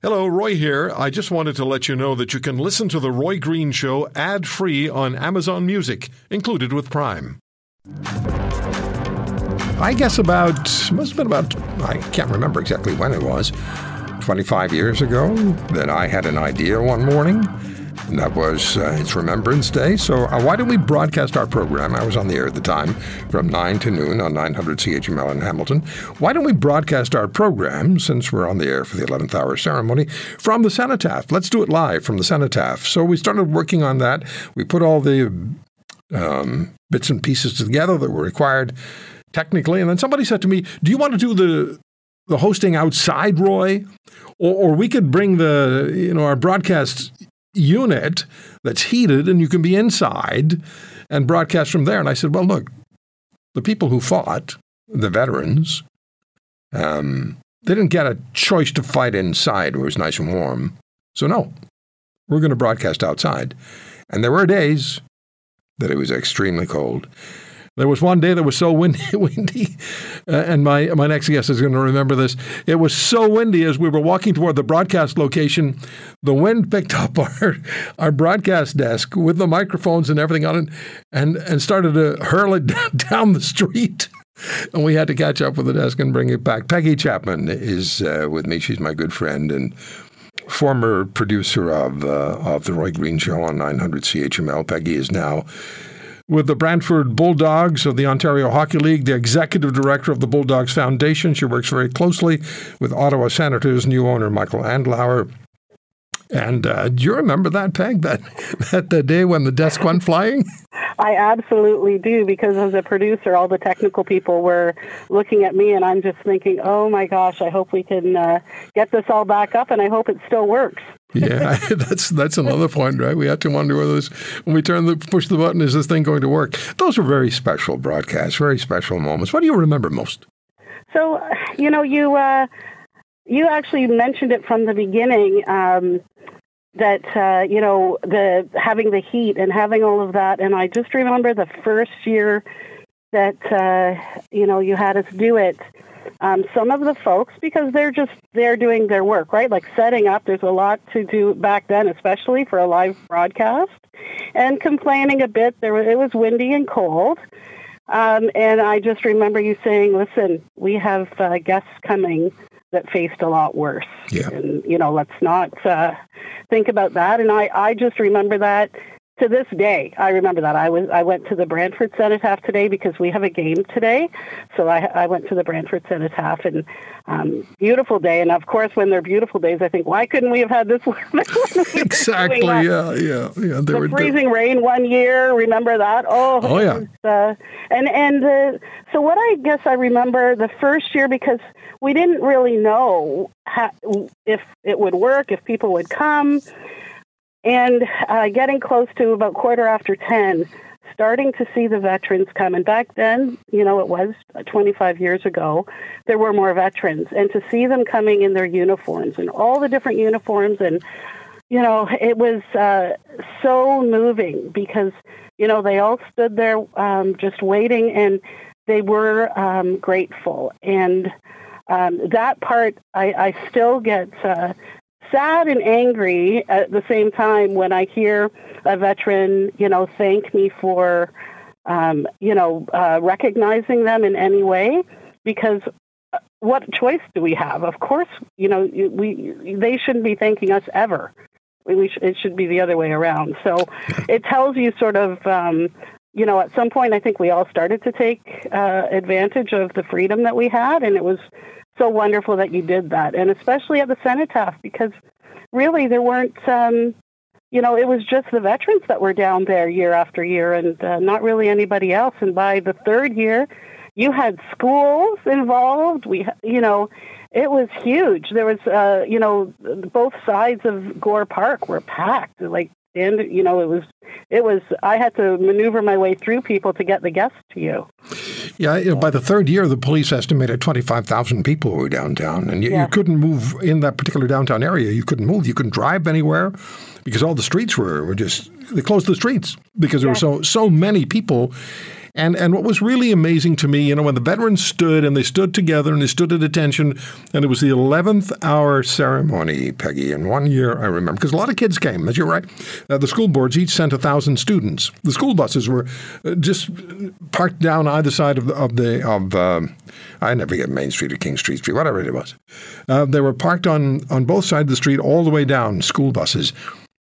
Hello, Roy here. I just wanted to let you know that you can listen to The Roy Green Show ad free on Amazon Music, included with Prime. I guess about, must have been about, I can't remember exactly when it was, 25 years ago, that I had an idea one morning and that was uh, it's Remembrance Day. So uh, why don't we broadcast our program? I was on the air at the time from 9 to noon on 900 CHML in Hamilton. Why don't we broadcast our program, since we're on the air for the 11th hour ceremony, from the cenotaph? Let's do it live from the cenotaph. So we started working on that. We put all the um, bits and pieces together that were required technically. And then somebody said to me, Do you want to do the the hosting outside, Roy? Or, or we could bring the you know our broadcast unit that's heated and you can be inside and broadcast from there. And I said, well, look, the people who fought, the veterans, um, they didn't get a choice to fight inside where it was nice and warm. So, no, we're going to broadcast outside. And there were days that it was extremely cold. There was one day that was so windy, windy uh, and my, my next guest is going to remember this. It was so windy as we were walking toward the broadcast location, the wind picked up our, our broadcast desk with the microphones and everything on it and, and started to hurl it down the street. And we had to catch up with the desk and bring it back. Peggy Chapman is uh, with me. She's my good friend and former producer of uh, of the Roy Green Show on 900 CHML. Peggy is now with the Brantford Bulldogs of the Ontario Hockey League, the executive director of the Bulldogs Foundation. She works very closely with Ottawa Senators new owner Michael Andlauer. And uh, do you remember that, Peg, that, that the day when the desk went flying? I absolutely do because as a producer, all the technical people were looking at me, and I'm just thinking, oh my gosh, I hope we can uh, get this all back up, and I hope it still works yeah, that's that's another point, right? We have to wonder whether this, when we turn the push the button, is this thing going to work? Those are very special broadcasts, very special moments. What do you remember most? So, you know, you uh, you actually mentioned it from the beginning um, that uh, you know the having the heat and having all of that, and I just remember the first year that uh, you know you had us do it. Um, some of the folks because they're just they're doing their work right? Like setting up there's a lot to do back then especially for a live broadcast and complaining a bit. There it was windy and cold. Um, and i just remember you saying listen we have uh, guests coming that faced a lot worse yeah. and you know let's not uh, think about that and i i just remember that to this day, I remember that. I was I went to the Brantford Cenotaph today because we have a game today. So I, I went to the Brantford Cenotaph and um, beautiful day. And of course, when they're beautiful days, I think why couldn't we have had this one? exactly. Yeah, yeah, yeah. They the were freezing rain one year. Remember that? Oh, oh yeah. Was, uh, and and uh, so what I guess I remember the first year because we didn't really know how, if it would work, if people would come and uh, getting close to about quarter after 10, starting to see the veterans come. And back then, you know, it was 25 years ago, there were more veterans. And to see them coming in their uniforms and all the different uniforms, and, you know, it was uh, so moving because, you know, they all stood there um, just waiting and they were um, grateful. And um, that part, I, I still get. Uh, sad and angry at the same time when I hear a veteran, you know, thank me for, um, you know, uh, recognizing them in any way, because uh, what choice do we have? Of course, you know, we they shouldn't be thanking us ever. We sh- it should be the other way around. So it tells you sort of. Um, you know, at some point, I think we all started to take uh, advantage of the freedom that we had, and it was so wonderful that you did that, and especially at the cenotaph because really there weren't. Um, you know, it was just the veterans that were down there year after year, and uh, not really anybody else. And by the third year, you had schools involved. We, you know, it was huge. There was, uh, you know, both sides of Gore Park were packed. Like and you know it was it was i had to maneuver my way through people to get the guests to you yeah you know, by the third year the police estimated 25000 people were downtown and you, yeah. you, couldn't move in that particular downtown area you couldn't move you couldn't drive anywhere because all the streets were, were just they closed the streets because there yeah. were so so many people And and what was really amazing to me, you know, when the veterans stood and they stood together and they stood at attention, and it was the eleventh hour ceremony, Peggy. And one year I remember because a lot of kids came. As you're right, uh, the school boards each sent a thousand students. The school buses were uh, just parked down either side of the of the of um, I never get Main Street or King Street Street, whatever it was. Uh, they were parked on on both sides of the street all the way down. School buses.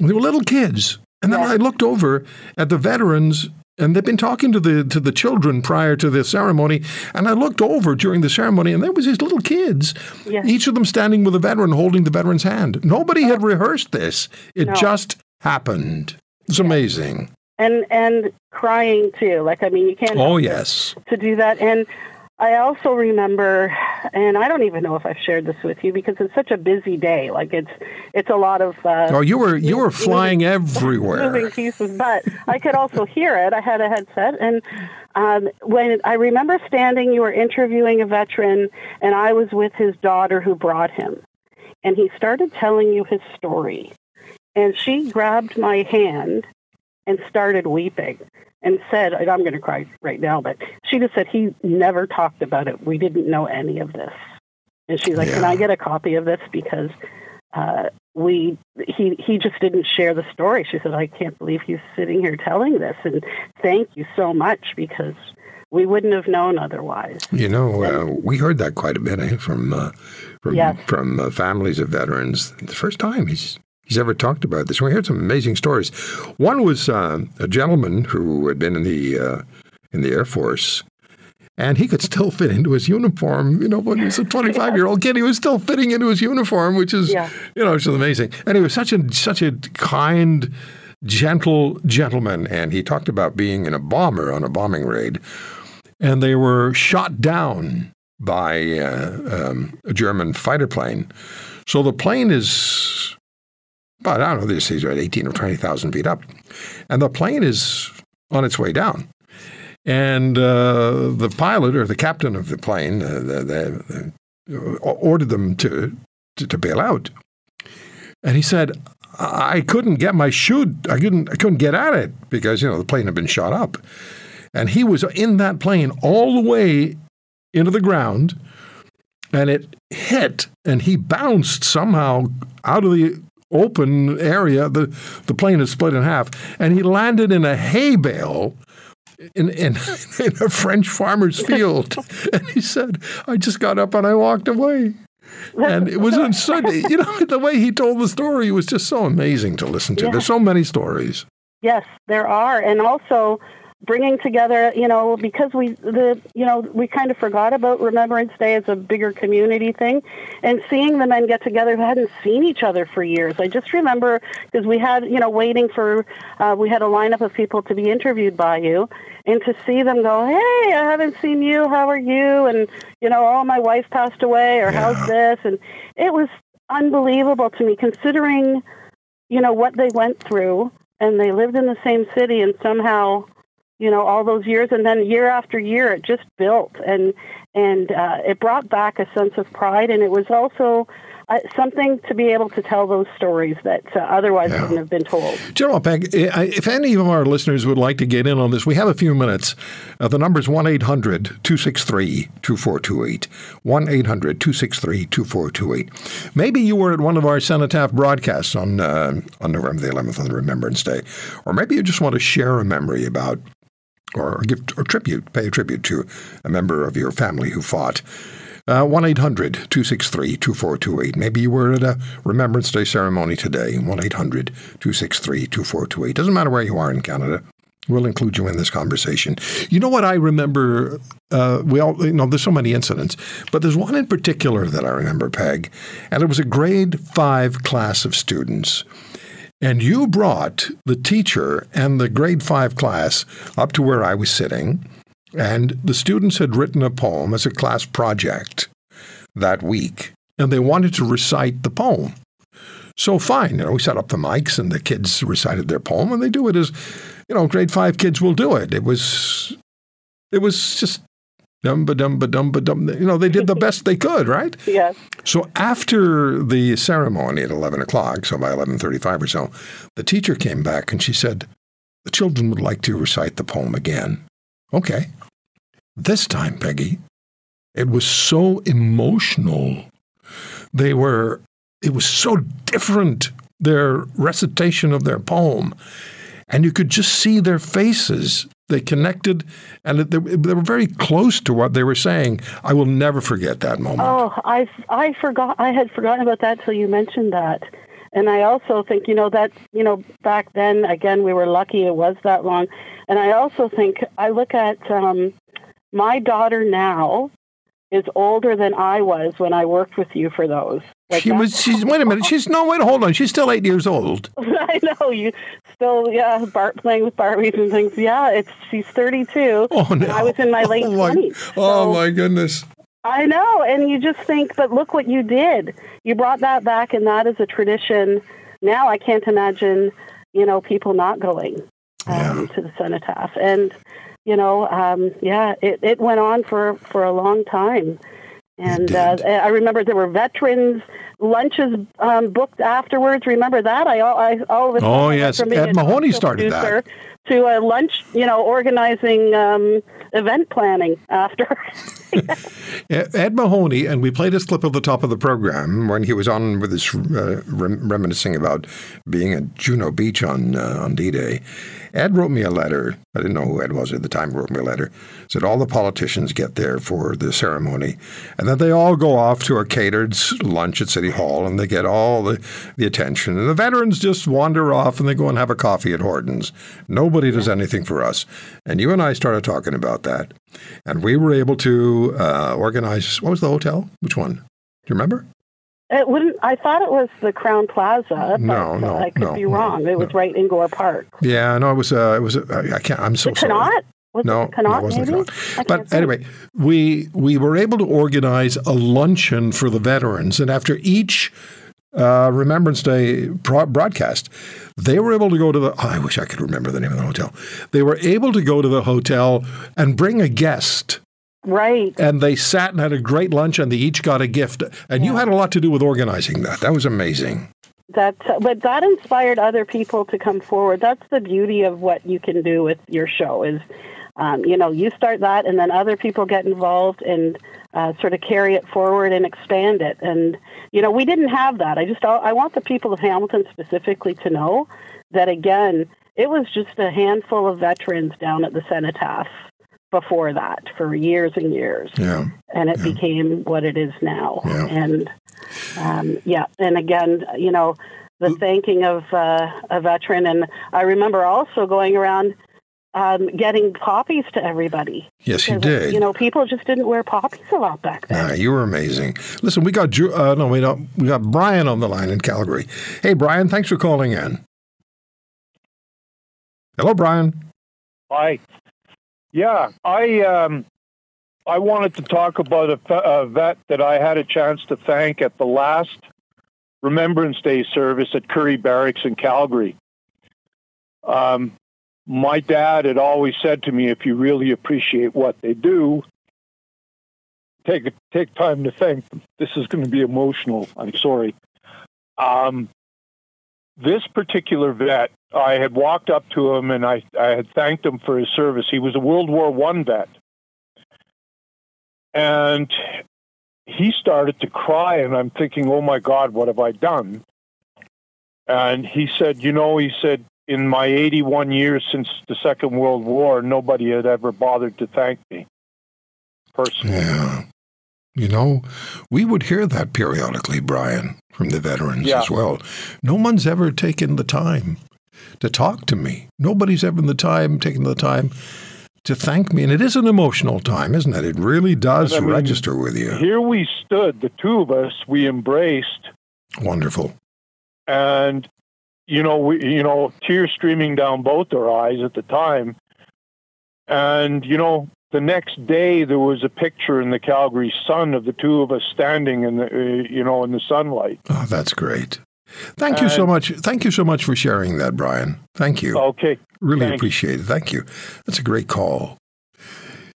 They were little kids. And then I looked over at the veterans and they've been talking to the to the children prior to the ceremony. And I looked over during the ceremony, and there was these little kids, Yes. each of them standing with a veteran, holding the veteran's hand. Nobody had rehearsed this; it No. just happened. It's amazing. and and crying too. Like I mean, you can't Oh yes, to do that. And I also remember, and I don't even know if I've shared this with you because it's such a busy day. Like it's it's a lot of uh, oh you were you were flying moving everywhere. pieces, but I could also hear it. I had a headset, and um, when I remember standing, you were interviewing a veteran, and I was with his daughter who brought him, and he started telling you his story, and she grabbed my hand and started weeping and said, and I'm going to cry right now, but she just said he never talked about it. We didn't know any of this. And she's like, can I get a copy of this? Because uh, we he he just didn't share the story. She said, I can't believe he's sitting here telling this, and thank you so much because we wouldn't have known otherwise. You know, uh, we heard that quite a bit eh, from uh, from Yes. from uh, families of veterans. The first time he's he's ever talked about this. We heard some amazing stories. One was uh, a gentleman who had been in the uh, in the Air Force. And he could still fit into his uniform. You know, when he was a 25 year old kid, he was still fitting into his uniform, which is, Yeah. you know, which is amazing. And he was such a such a kind, gentle gentleman. And he talked about being in a bomber on a bombing raid and they were shot down by uh, um, a German fighter plane. So the plane is, about, I don't know, this is at 18 or 20,000 feet up. And the plane is on its way down. And uh, the pilot or the captain of the plane uh, the, the, the, ordered them to, to, to bail out. And he said, I I couldn't get my chute. I couldn't. I couldn't get at it because you know the plane had been shot up, and he was in that plane all the way into the ground, and it hit, and he bounced somehow out of the open area. the The plane is split in half, and he landed in a hay bale. In, in, in a French farmer's field. and he said, I just got up and I walked away. And it was Sunday. You know, the way he told the story was just so amazing to listen to. Yeah. There's so many stories. Yes, there are, and also bringing together, you know, because we the you know we kind of forgot about Remembrance Day as a bigger community thing, and seeing the men get together who hadn't seen each other for years. I just remember because we had you know waiting for uh, we had a lineup of people to be interviewed by you, and to see them go, hey, I haven't seen you. How are you? And you know, oh, my wife passed away, or how's this? And it was unbelievable to me, considering you know what they went through and they lived in the same city and somehow you know all those years and then year after year it just built and and uh, it brought back a sense of pride and it was also uh, something to be able to tell those stories that uh, otherwise Yeah. wouldn't have been told General Peg, I- if any of our listeners would like to get in on this, we have a few minutes. Uh, the number is 1 800 263 2428. 1 800 263 2428. Maybe you were at one of our Cenotaph broadcasts on, uh, on November the 11th on Remembrance Day, or maybe you just want to share a memory about or give or tribute, pay a tribute to a member of your family who fought. Uh, 1 800 263 2428. Maybe you were at a Remembrance Day ceremony today. 1 800 263 2428. Doesn't matter where you are in Canada. We'll include you in this conversation. You know what I remember? Uh, we all, you know, there's so many incidents, but there's one in particular that I remember, Peg, and it was a grade five class of students. And you brought the teacher and the grade five class up to where I was sitting, and the students had written a poem as a class project that week, and they wanted to recite the poem. So fine, you know, we set up the mics and the kids recited their poem, and they do it as, you know, grade five kids will do it. It was, it was just dum ba dum ba dum ba dum. You know, they did the best they could, right? yes So after the ceremony at 11 o'clock, so by 11.35 or so, the teacher came back and she said, the children would like to recite the poem again. Okay. This time, Peggy, it was so emotional. They were, it was so different, their recitation of their poem. And you could just see their faces. They connected and they, were very close to what they were saying. I will never forget that moment. Oh, I, I forgot. I had forgotten about that till you mentioned that. And I also think, you know, that, you know, back then, again, we were lucky it was that long. And I also think, I look at um, my daughter now is older than I was when I worked with you for those. Like she was. She's. Wait a minute. She's no. Wait. Hold on. She's still eight years old. I know. You still. Yeah. Bart playing with Barbies and things. Yeah. It's. She's thirty-two. Oh no. I was in my late twenties. Oh, so oh my goodness. I know, and you just think, but look what you did. You brought that back, and that is a tradition. Now I can't imagine, you know, people not going um, yeah. to the cenotaph, and you know, um, yeah, it, it went on for for a long time. And uh, I remember there were veterans lunches um, booked afterwards. Remember that? I, I all of a oh yes, Ed Mahoney started that to a lunch, you know, organizing um, event planning after. Ed Mahoney, and we played his clip at the top of the program when he was on with his uh, rem- reminiscing about being at Juno Beach on uh, on D-Day. Ed wrote me a letter. I didn't know who Ed was at the time. Wrote me a letter. Said all the politicians get there for the ceremony, and then they all go off to a catered lunch at City Hall, and they get all the, the attention. And the veterans just wander off and they go and have a coffee at Hortons. Nobody does anything for us. And you and I started talking about that, and we were able to uh, organize. What was the hotel? Which one? Do you remember? It wouldn't. I thought it was the Crowne Plaza. No, no, I could no, be wrong. It was no. right in Gore Park. Yeah, no, it was. Uh, it was. Uh, I can't. I'm so the sorry. Connaught? Was no, it Connaught, no, it wasn't maybe? But anyway, we we were able to organize a luncheon for the veterans, and after each uh, Remembrance Day broadcast, they were able to go to the. Oh, I wish I could remember the name of the hotel. They were able to go to the hotel and bring a guest Right. And they sat and had a great lunch and they each got a gift. And yeah. you had a lot to do with organizing that. That was amazing. That, but that inspired other people to come forward. That's the beauty of what you can do with your show is, um, you know, you start that and then other people get involved and uh, sort of carry it forward and expand it. And, you know, we didn't have that. I just, I want the people of Hamilton specifically to know that, again, it was just a handful of veterans down at the cenotaph before that for years and years. Yeah. And it yeah. became what it is now. Yeah. And um, yeah, and again, you know, the thanking of uh, a veteran. And I remember also going around um, getting poppies to everybody. Yes, you did. You know, people just didn't wear poppies a lot back then. Nah, you were amazing. Listen, we got uh, no, we don't. We got Brian on the line in Calgary. Hey, Brian, thanks for calling in. Hello, Brian. Hi. Yeah, I um, I wanted to talk about a, a, vet that I had a chance to thank at the last Remembrance Day service at Currie Barracks in Calgary. Um, my dad had always said to me, "If you really appreciate what they do, take take time to thank them." This is going to be emotional. I'm sorry. Um, this particular vet, I had walked up to him and I, I had thanked him for his service. He was a World War One vet. And he started to cry, and I'm thinking, oh my God, what have I done? And he said, you know, he said, in my 81 years since the Second World War, nobody had ever bothered to thank me personally. Yeah. You know, we would hear that periodically, Brian, from the veterans yeah. as well. No one's ever taken the time to talk to me. Nobody's ever the time taken the time to thank me. And it is an emotional time, isn't it? It really does I mean, register with you. Here we stood, the two of us, we embraced. Wonderful. And you know, we you know, tears streaming down both our eyes at the time. And you know, the next day there was a picture in the Calgary Sun of the two of us standing in the uh, you know in the sunlight. Oh, that's great. Thank and, you so much. Thank you so much for sharing that, Brian. Thank you. Okay. Really Thanks. appreciate it. Thank you. That's a great call.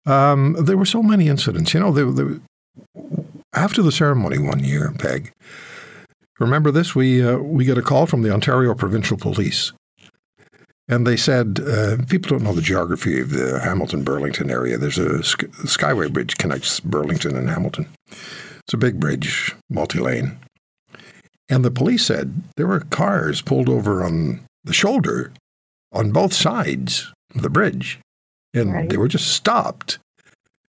Um, there were so many incidents. You know, there, there, after the ceremony one year, Peg. Remember this? We uh, we get a call from the Ontario Provincial Police And they said, uh, people don't know the geography of the Hamilton Burlington area. There's a Skyway Bridge connects Burlington and Hamilton. It's a big bridge, multi lane. And the police said there were cars pulled over on the shoulder on both sides of the bridge. And right. they were just stopped.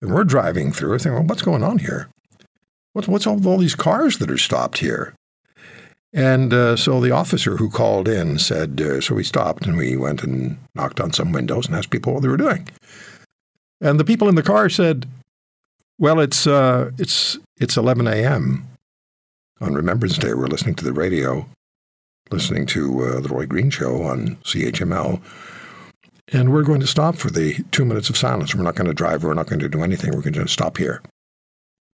And we're driving through thinking, well, what's going on here? What's, what's all, all these cars that are stopped here? And uh, so the officer who called in said, uh, so we stopped and we went and knocked on some windows and asked people what they were doing. And the people in the car said, well, it's, uh, it's, it's 11 a.m. On Remembrance Day, we're listening to the radio, listening to uh, the Roy Green Show on CHML. And we're going to stop for the two minutes of silence. We're not going to drive. We're not going to do anything. We're going to stop here.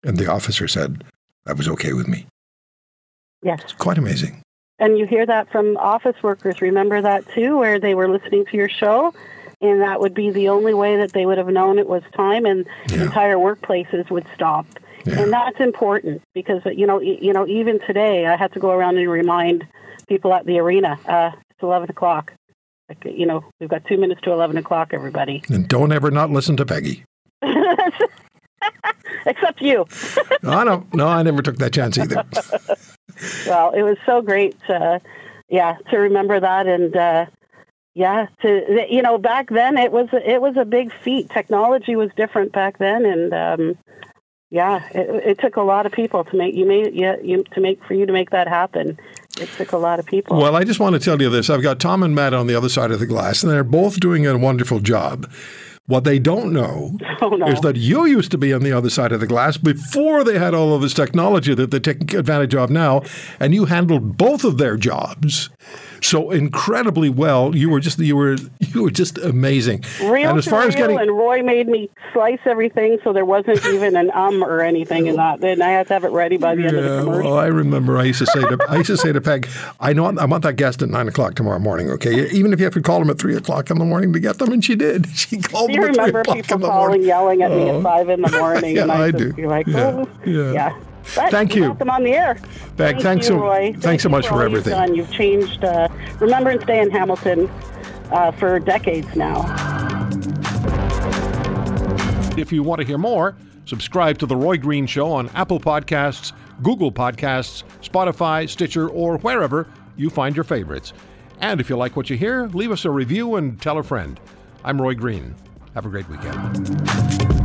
And the officer said, that was okay with me. Yes. It's quite amazing. And you hear that from office workers. Remember that too, where they were listening to your show, and that would be the only way that they would have known it was time, and yeah. entire workplaces would stop. Yeah. And that's important because you know, you know, even today, I had to go around and remind people at the arena. Uh, it's eleven o'clock. Like, you know, we've got two minutes to eleven o'clock. Everybody. And don't ever not listen to Peggy. Except you. no, I don't. No, I never took that chance either. well, it was so great, to, yeah, to remember that and. Uh, yeah, to you know, back then it was it was a big feat. Technology was different back then, and um, yeah, it, it, took a lot of people to make you made yeah you, to make for you to make that happen. It took a lot of people. Well, I just want to tell you this: I've got Tom and Matt on the other side of the glass, and they're both doing a wonderful job. What they don't know oh, no. is that you used to be on the other side of the glass before they had all of this technology that they're taking advantage of now, and you handled both of their jobs so incredibly well. You were just you were you were just amazing. Real and as far as getting and Roy made me slice everything so there wasn't even an um or anything in that. Then I had to have it ready by the yeah, end of the commercial. Well, I remember I used to say to I used to say to Peg, I know I want that guest at nine o'clock tomorrow morning. Okay, even if you have to call them at three o'clock in the morning to get them, and she did. She called Do you remember people calling, yelling at me at five in the morning. yeah, and I, I do. You're like, yeah, oh, yeah. yeah. But Thank you. Got them on the air. Thank thanks you, so, Roy. Thanks Thank so much for, for everything. You've, done. you've changed uh, Remembrance Day in Hamilton uh, for decades now. If you want to hear more, subscribe to The Roy Green Show on Apple Podcasts, Google Podcasts, Spotify, Stitcher, or wherever you find your favorites. And if you like what you hear, leave us a review and tell a friend. I'm Roy Green. Have a great weekend.